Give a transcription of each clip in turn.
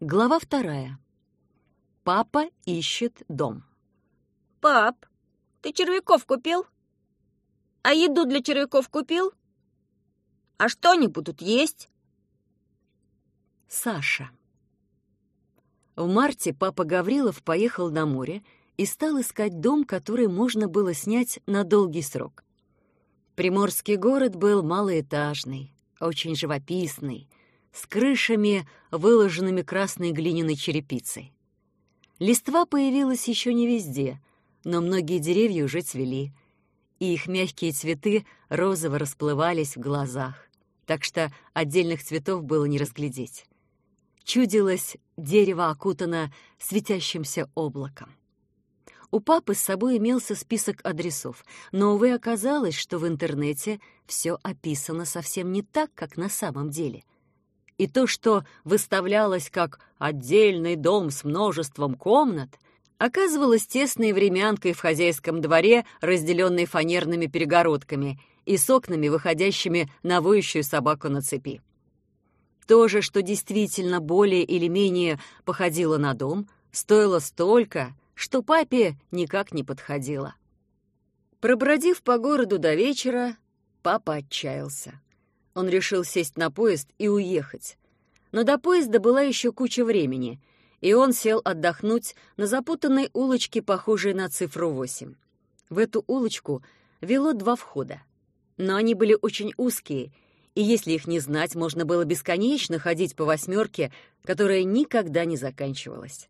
Глава вторая. Папа ищет дом. Пап, ты червяков купил? А еду для червяков купил? А что они будут есть? Саша. В марте папа Гаврилов поехал на море и стал искать дом, который можно было снять на долгий срок. Приморский город был малоэтажный, очень живописный, с крышами, выложенными красной глиняной черепицей. Листва появилась еще не везде, но многие деревья уже цвели, и их мягкие цветы розово расплывались в глазах, так что отдельных цветов было не разглядеть. Чудилось, дерево окутано светящимся облаком. У папы с собой имелся список адресов, но, увы, оказалось, что в интернете все описано совсем не так, как на самом деле. И то, что выставлялось как «отдельный дом с множеством комнат», оказывалось тесной времянкой в хозяйском дворе, разделенной фанерными перегородками и с окнами, выходящими на воющую собаку на цепи. То же, что действительно более или менее походило на дом, стоило столько — что папе никак не подходило. Пробродив по городу до вечера, папа отчаялся. Он решил сесть на поезд и уехать. Но до поезда была еще куча времени, и он сел отдохнуть на запутанной улочке, похожей на цифру 8. В эту улочку вело два входа. Но они были очень узкие, и если их не знать, можно было бесконечно ходить по восьмерке, которая никогда не заканчивалась.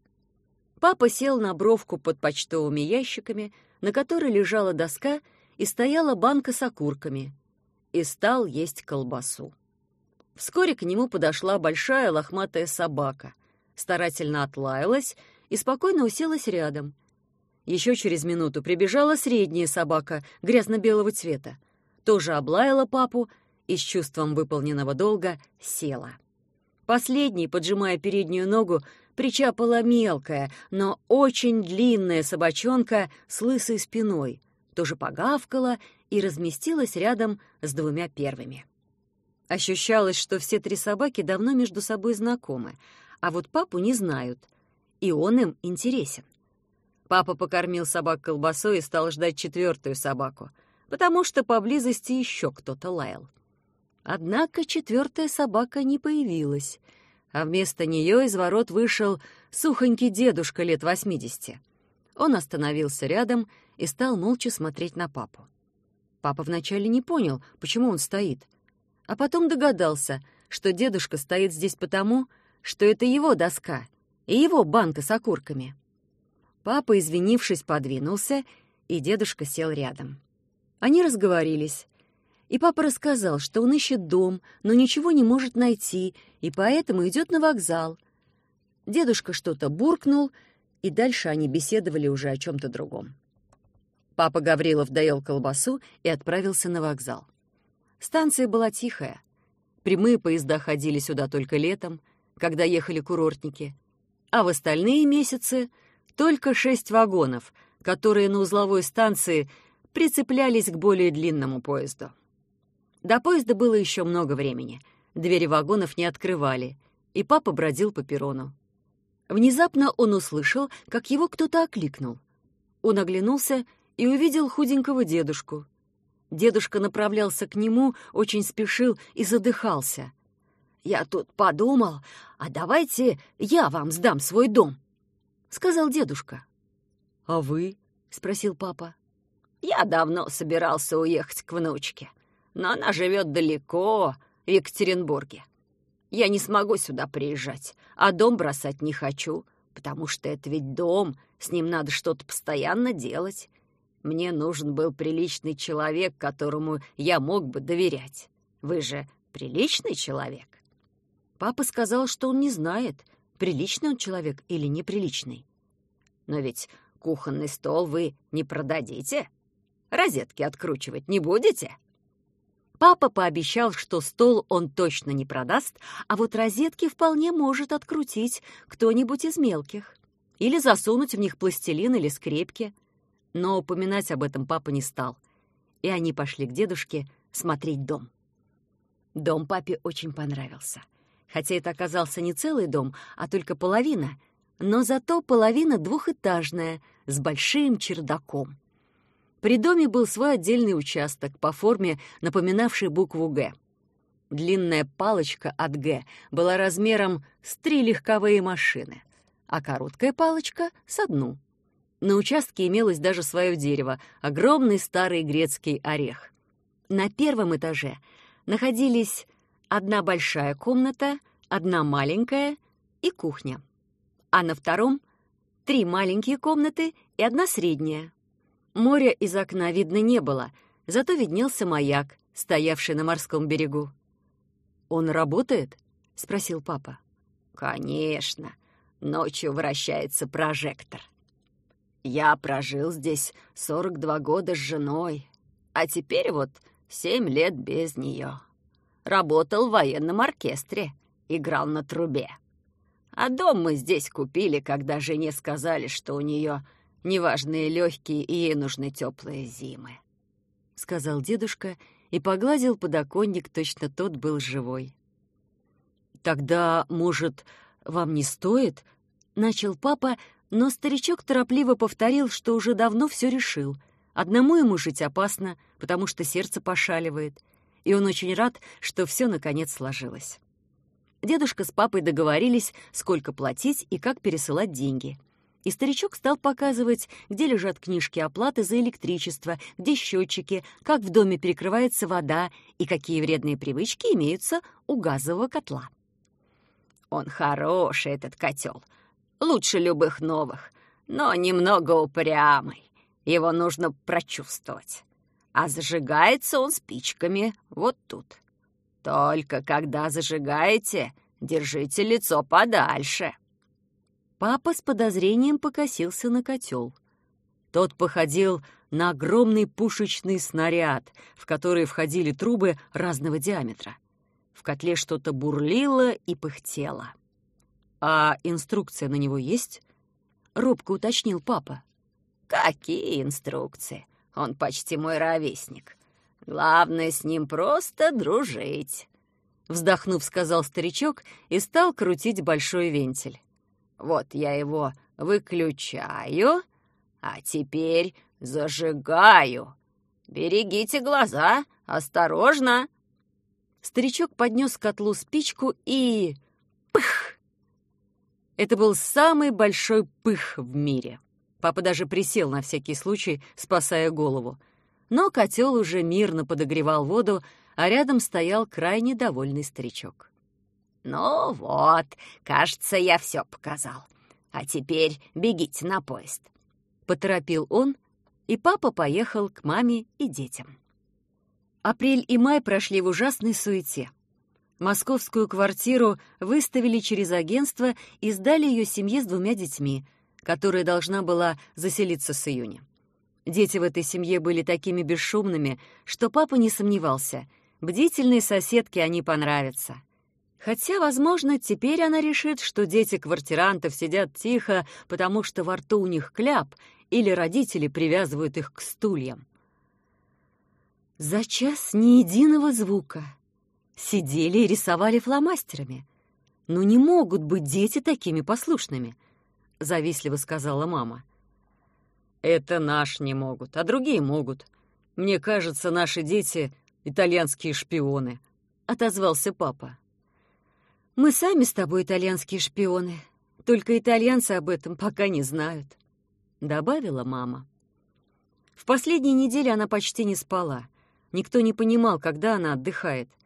Папа сел на бровку под почтовыми ящиками, на которой лежала доска и стояла банка с окурками, и стал есть колбасу. Вскоре к нему подошла большая лохматая собака, старательно отлаялась и спокойно уселась рядом. Еще через минуту прибежала средняя собака грязно-белого цвета, тоже облаяла папу и с чувством выполненного долга села. Последний, поджимая переднюю ногу, причапала мелкая, но очень длинная собачонка с лысой спиной, тоже погавкала и разместилась рядом с двумя первыми. Ощущалось, что все три собаки давно между собой знакомы, а вот папу не знают, и он им интересен. Папа покормил собак колбасой и стал ждать четвертую собаку, потому что поблизости еще кто-то лаял. Однако четвертая собака не появилась — а вместо нее из ворот вышел сухонький дедушка лет восьмидесяти. Он остановился рядом и стал молча смотреть на папу. Папа вначале не понял, почему он стоит, а потом догадался, что дедушка стоит здесь потому, что это его доска и его банка с окурками. Папа, извинившись, подвинулся, и дедушка сел рядом. Они разговорились, и папа рассказал, что он ищет дом, но ничего не может найти, и поэтому идет на вокзал. Дедушка что-то буркнул, и дальше они беседовали уже о чем-то другом. Папа Гаврилов доел колбасу и отправился на вокзал. Станция была тихая. Прямые поезда ходили сюда только летом, когда ехали курортники. А в остальные месяцы только шесть вагонов, которые на узловой станции прицеплялись к более длинному поезду. До поезда было еще много времени. Двери вагонов не открывали, и папа бродил по перрону. Внезапно он услышал, как его кто-то окликнул. Он оглянулся и увидел худенького дедушку. Дедушка направлялся к нему, очень спешил и задыхался. «Я тут подумал, а давайте я вам сдам свой дом», — сказал дедушка. «А вы?» — спросил папа. «Я давно собирался уехать к внучке но она живет далеко, в Екатеринбурге. Я не смогу сюда приезжать, а дом бросать не хочу, потому что это ведь дом, с ним надо что-то постоянно делать. Мне нужен был приличный человек, которому я мог бы доверять. Вы же приличный человек?» Папа сказал, что он не знает, приличный он человек или неприличный. «Но ведь кухонный стол вы не продадите? Розетки откручивать не будете?» Папа пообещал, что стол он точно не продаст, а вот розетки вполне может открутить кто-нибудь из мелких. Или засунуть в них пластилин или скрепки. Но упоминать об этом папа не стал. И они пошли к дедушке смотреть дом. Дом папе очень понравился. хотя это оказался не целый дом, а только половина, но зато половина двухэтажная, с большим чердаком. При доме был свой отдельный участок, по форме напоминавший букву «Г». Длинная палочка от «Г» была размером с три легковые машины, а короткая палочка — с одну. На участке имелось даже свое дерево, огромный старый грецкий орех. На первом этаже находились одна большая комната, одна маленькая и кухня. А на втором — три маленькие комнаты и одна средняя. Моря из окна видно не было, зато виднелся маяк, стоявший на морском берегу. «Он работает?» — спросил папа. «Конечно. Ночью вращается прожектор. Я прожил здесь 42 года с женой, а теперь вот 7 лет без нее. Работал в военном оркестре, играл на трубе. А дом мы здесь купили, когда жене сказали, что у нее неважные легкие и ей нужны теплые зимы. Сказал дедушка и погладил подоконник, точно тот был живой. «Тогда, может, вам не стоит?» — начал папа, но старичок торопливо повторил, что уже давно все решил. Одному ему жить опасно, потому что сердце пошаливает, и он очень рад, что все наконец сложилось. Дедушка с папой договорились, сколько платить и как пересылать деньги. И старичок стал показывать, где лежат книжки оплаты за электричество, где счетчики, как в доме перекрывается вода и какие вредные привычки имеются у газового котла. «Он хороший, этот котел», лучше любых новых, но немного упрямый. Его нужно прочувствовать. А зажигается он спичками вот тут. Только когда зажигаете, держите лицо подальше. Папа с подозрением покосился на котел. Тот походил на огромный пушечный снаряд, в который входили трубы разного диаметра. В котле что-то бурлило и пыхтело. «А инструкция на него есть?» — робко уточнил папа. «Какие инструкции? Он почти мой ровесник. Главное с ним просто дружить», — вздохнув, сказал старичок и стал крутить большой вентиль. «Вот я его выключаю, а теперь зажигаю. Берегите глаза, осторожно!» Старичок поднес к котлу спичку и... Пых! Это был самый большой пых в мире. Папа даже присел на всякий случай, спасая голову. Но котел уже мирно подогревал воду, а рядом стоял крайне довольный старичок. «Ну вот, кажется, я все показал. А теперь бегите на поезд», — поторопил он, и папа поехал к маме и детям. Апрель и май прошли в ужасной суете. Московскую квартиру выставили через агентство и сдали ее семье с двумя детьми, которая должна была заселиться с июня. Дети в этой семье были такими бесшумными, что папа не сомневался. Бдительной соседке они понравятся. Хотя, возможно, теперь она решит, что дети квартирантов сидят тихо, потому что во рту у них кляп, или родители привязывают их к стульям. За час ни единого звука — сидели и рисовали фломастерами. «Ну не могут быть дети такими послушными», — завистливо сказала мама. «Это наш не могут, а другие могут. Мне кажется, наши дети — итальянские шпионы», — отозвался папа. «Мы сами с тобой итальянские шпионы, только итальянцы об этом пока не знают», — добавила мама. В последние недели она почти не спала. Никто не понимал, когда она отдыхает —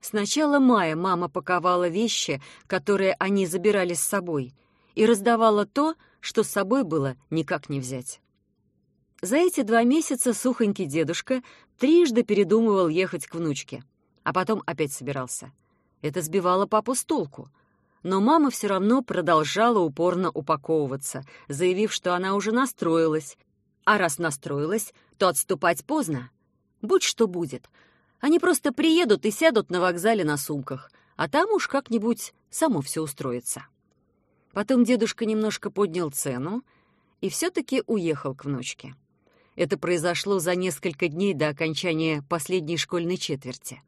с начала мая мама паковала вещи, которые они забирали с собой, и раздавала то, что с собой было никак не взять. За эти два месяца сухонький дедушка трижды передумывал ехать к внучке, а потом опять собирался. Это сбивало папу с толку. Но мама все равно продолжала упорно упаковываться, заявив, что она уже настроилась. А раз настроилась, то отступать поздно. Будь что будет — они просто приедут и сядут на вокзале на сумках, а там уж как-нибудь само все устроится. Потом дедушка немножко поднял цену и все-таки уехал к внучке. Это произошло за несколько дней до окончания последней школьной четверти.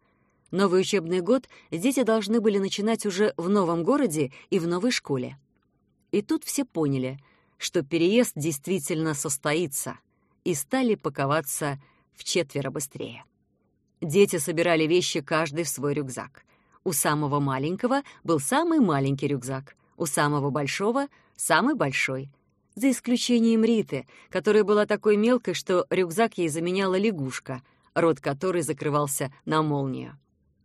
Новый учебный год дети должны были начинать уже в новом городе и в новой школе. И тут все поняли, что переезд действительно состоится, и стали паковаться в четверо быстрее. Дети собирали вещи каждый в свой рюкзак. У самого маленького был самый маленький рюкзак, у самого большого — самый большой. За исключением Риты, которая была такой мелкой, что рюкзак ей заменяла лягушка, рот которой закрывался на молнию.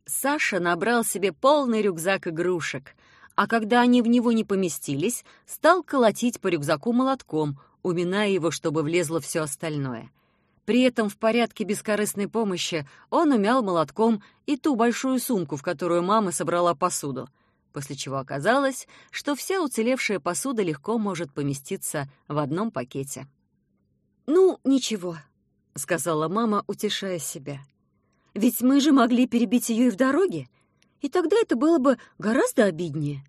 Саша набрал себе полный рюкзак игрушек, а когда они в него не поместились, стал колотить по рюкзаку молотком, уминая его, чтобы влезло все остальное. При этом в порядке бескорыстной помощи он умял молотком и ту большую сумку, в которую мама собрала посуду, после чего оказалось, что вся уцелевшая посуда легко может поместиться в одном пакете. «Ну, ничего», — сказала мама, утешая себя. «Ведь мы же могли перебить ее и в дороге, и тогда это было бы гораздо обиднее».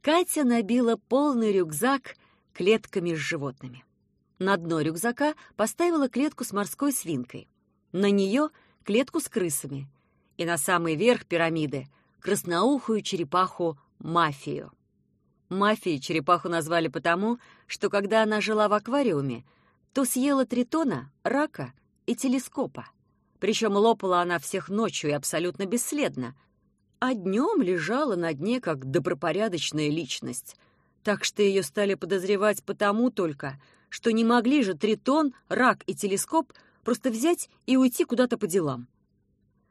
Катя набила полный рюкзак клетками с животными. На дно рюкзака поставила клетку с морской свинкой, на нее клетку с крысами и на самый верх пирамиды красноухую черепаху Мафию. Мафией черепаху назвали потому, что когда она жила в аквариуме, то съела тритона, рака и телескопа. Причем лопала она всех ночью и абсолютно бесследно, а днем лежала на дне как добропорядочная личность. Так что ее стали подозревать потому только, что не могли же Тритон, Рак и Телескоп просто взять и уйти куда-то по делам.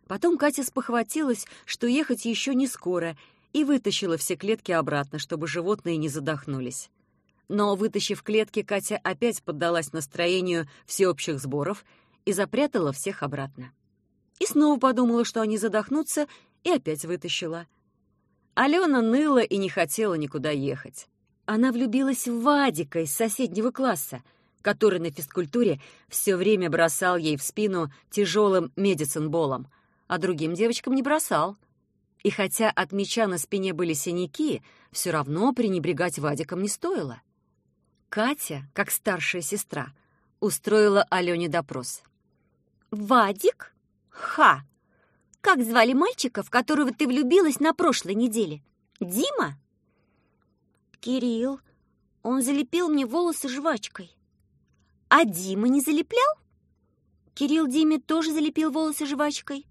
Потом Катя спохватилась, что ехать еще не скоро, и вытащила все клетки обратно, чтобы животные не задохнулись. Но, вытащив клетки, Катя опять поддалась настроению всеобщих сборов и запрятала всех обратно. И снова подумала, что они задохнутся, и опять вытащила. Алена ныла и не хотела никуда ехать. Она влюбилась в Вадика из соседнего класса, который на физкультуре все время бросал ей в спину тяжелым медицинболом, а другим девочкам не бросал. И хотя от меча на спине были синяки, все равно пренебрегать Вадиком не стоило. Катя, как старшая сестра, устроила Алене допрос. «Вадик? Ха! Как звали мальчика, в которого ты влюбилась на прошлой неделе? Дима?» «Кирилл. Он залепил мне волосы жвачкой». «А Дима не залеплял?» «Кирилл Диме тоже залепил волосы жвачкой».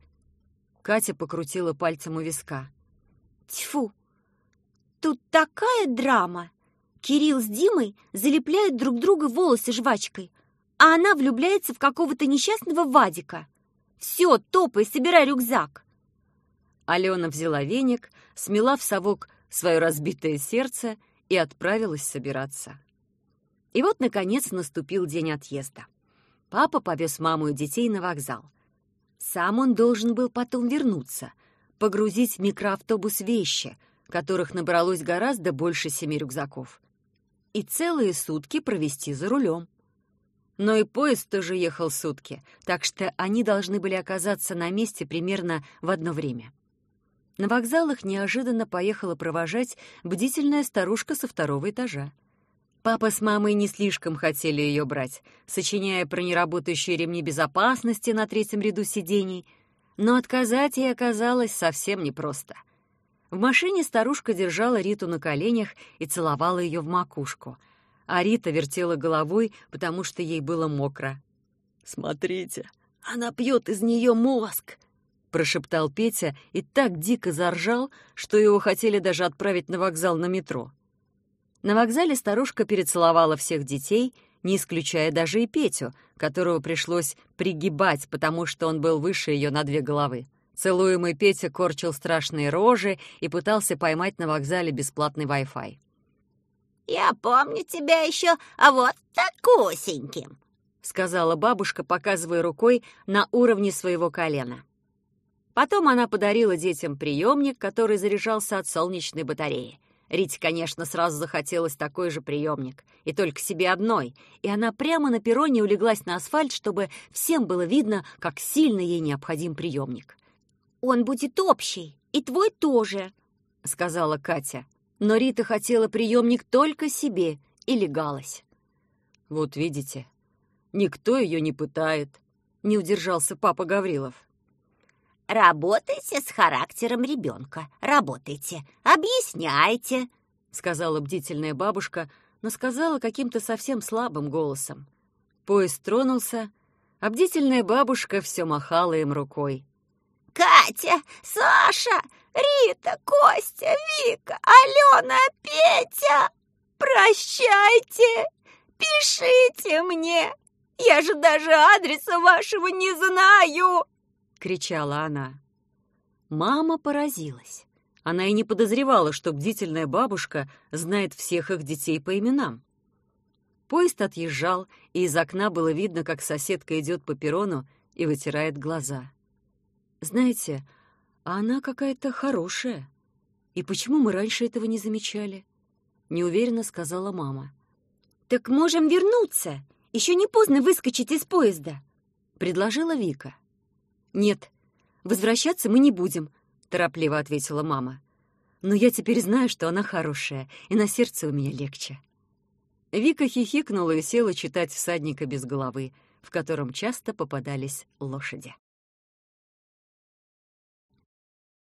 Катя покрутила пальцем у виска. «Тьфу! Тут такая драма! Кирилл с Димой залепляют друг друга волосы жвачкой, а она влюбляется в какого-то несчастного Вадика. Все, топай, собирай рюкзак!» Алена взяла веник, смела в совок свое разбитое сердце и отправилась собираться. И вот, наконец, наступил день отъезда. Папа повез маму и детей на вокзал. Сам он должен был потом вернуться, погрузить в микроавтобус вещи, которых набралось гораздо больше семи рюкзаков, и целые сутки провести за рулем. Но и поезд тоже ехал сутки, так что они должны были оказаться на месте примерно в одно время. На вокзалах неожиданно поехала провожать бдительная старушка со второго этажа. Папа с мамой не слишком хотели ее брать, сочиняя про неработающие ремни безопасности на третьем ряду сидений, но отказать ей оказалось совсем непросто. В машине старушка держала Риту на коленях и целовала ее в макушку, а Рита вертела головой, потому что ей было мокро. «Смотрите, она пьет из нее мозг!» Прошептал Петя и так дико заржал, что его хотели даже отправить на вокзал на метро. На вокзале старушка перецеловала всех детей, не исключая даже и Петю, которого пришлось пригибать, потому что он был выше ее на две головы. Целуемый Петя корчил страшные рожи и пытался поймать на вокзале бесплатный Wi-Fi. «Я помню тебя еще а вот такусеньким», — сказала бабушка, показывая рукой на уровне своего колена. Потом она подарила детям приемник, который заряжался от солнечной батареи. Рите, конечно, сразу захотелось такой же приемник, и только себе одной, и она прямо на перроне улеглась на асфальт, чтобы всем было видно, как сильно ей необходим приемник. «Он будет общий, и твой тоже», — сказала Катя. Но Рита хотела приемник только себе и легалась. «Вот видите, никто ее не пытает», — не удержался папа Гаврилов. Работайте с характером ребенка. Работайте. Объясняйте, сказала бдительная бабушка, но сказала каким-то совсем слабым голосом. Поезд тронулся, а бдительная бабушка все махала им рукой. «Катя! Саша! Рита! Костя! Вика! Алена! Петя! Прощайте! Пишите мне! Я же даже адреса вашего не знаю!» — кричала она. Мама поразилась. Она и не подозревала, что бдительная бабушка знает всех их детей по именам. Поезд отъезжал, и из окна было видно, как соседка идет по перрону и вытирает глаза. «Знаете, а она какая-то хорошая. И почему мы раньше этого не замечали?» — неуверенно сказала мама. «Так можем вернуться. Еще не поздно выскочить из поезда», — предложила Вика. «Нет, возвращаться мы не будем», — торопливо ответила мама. «Но я теперь знаю, что она хорошая, и на сердце у меня легче». Вика хихикнула и села читать «Всадника без головы», в котором часто попадались лошади.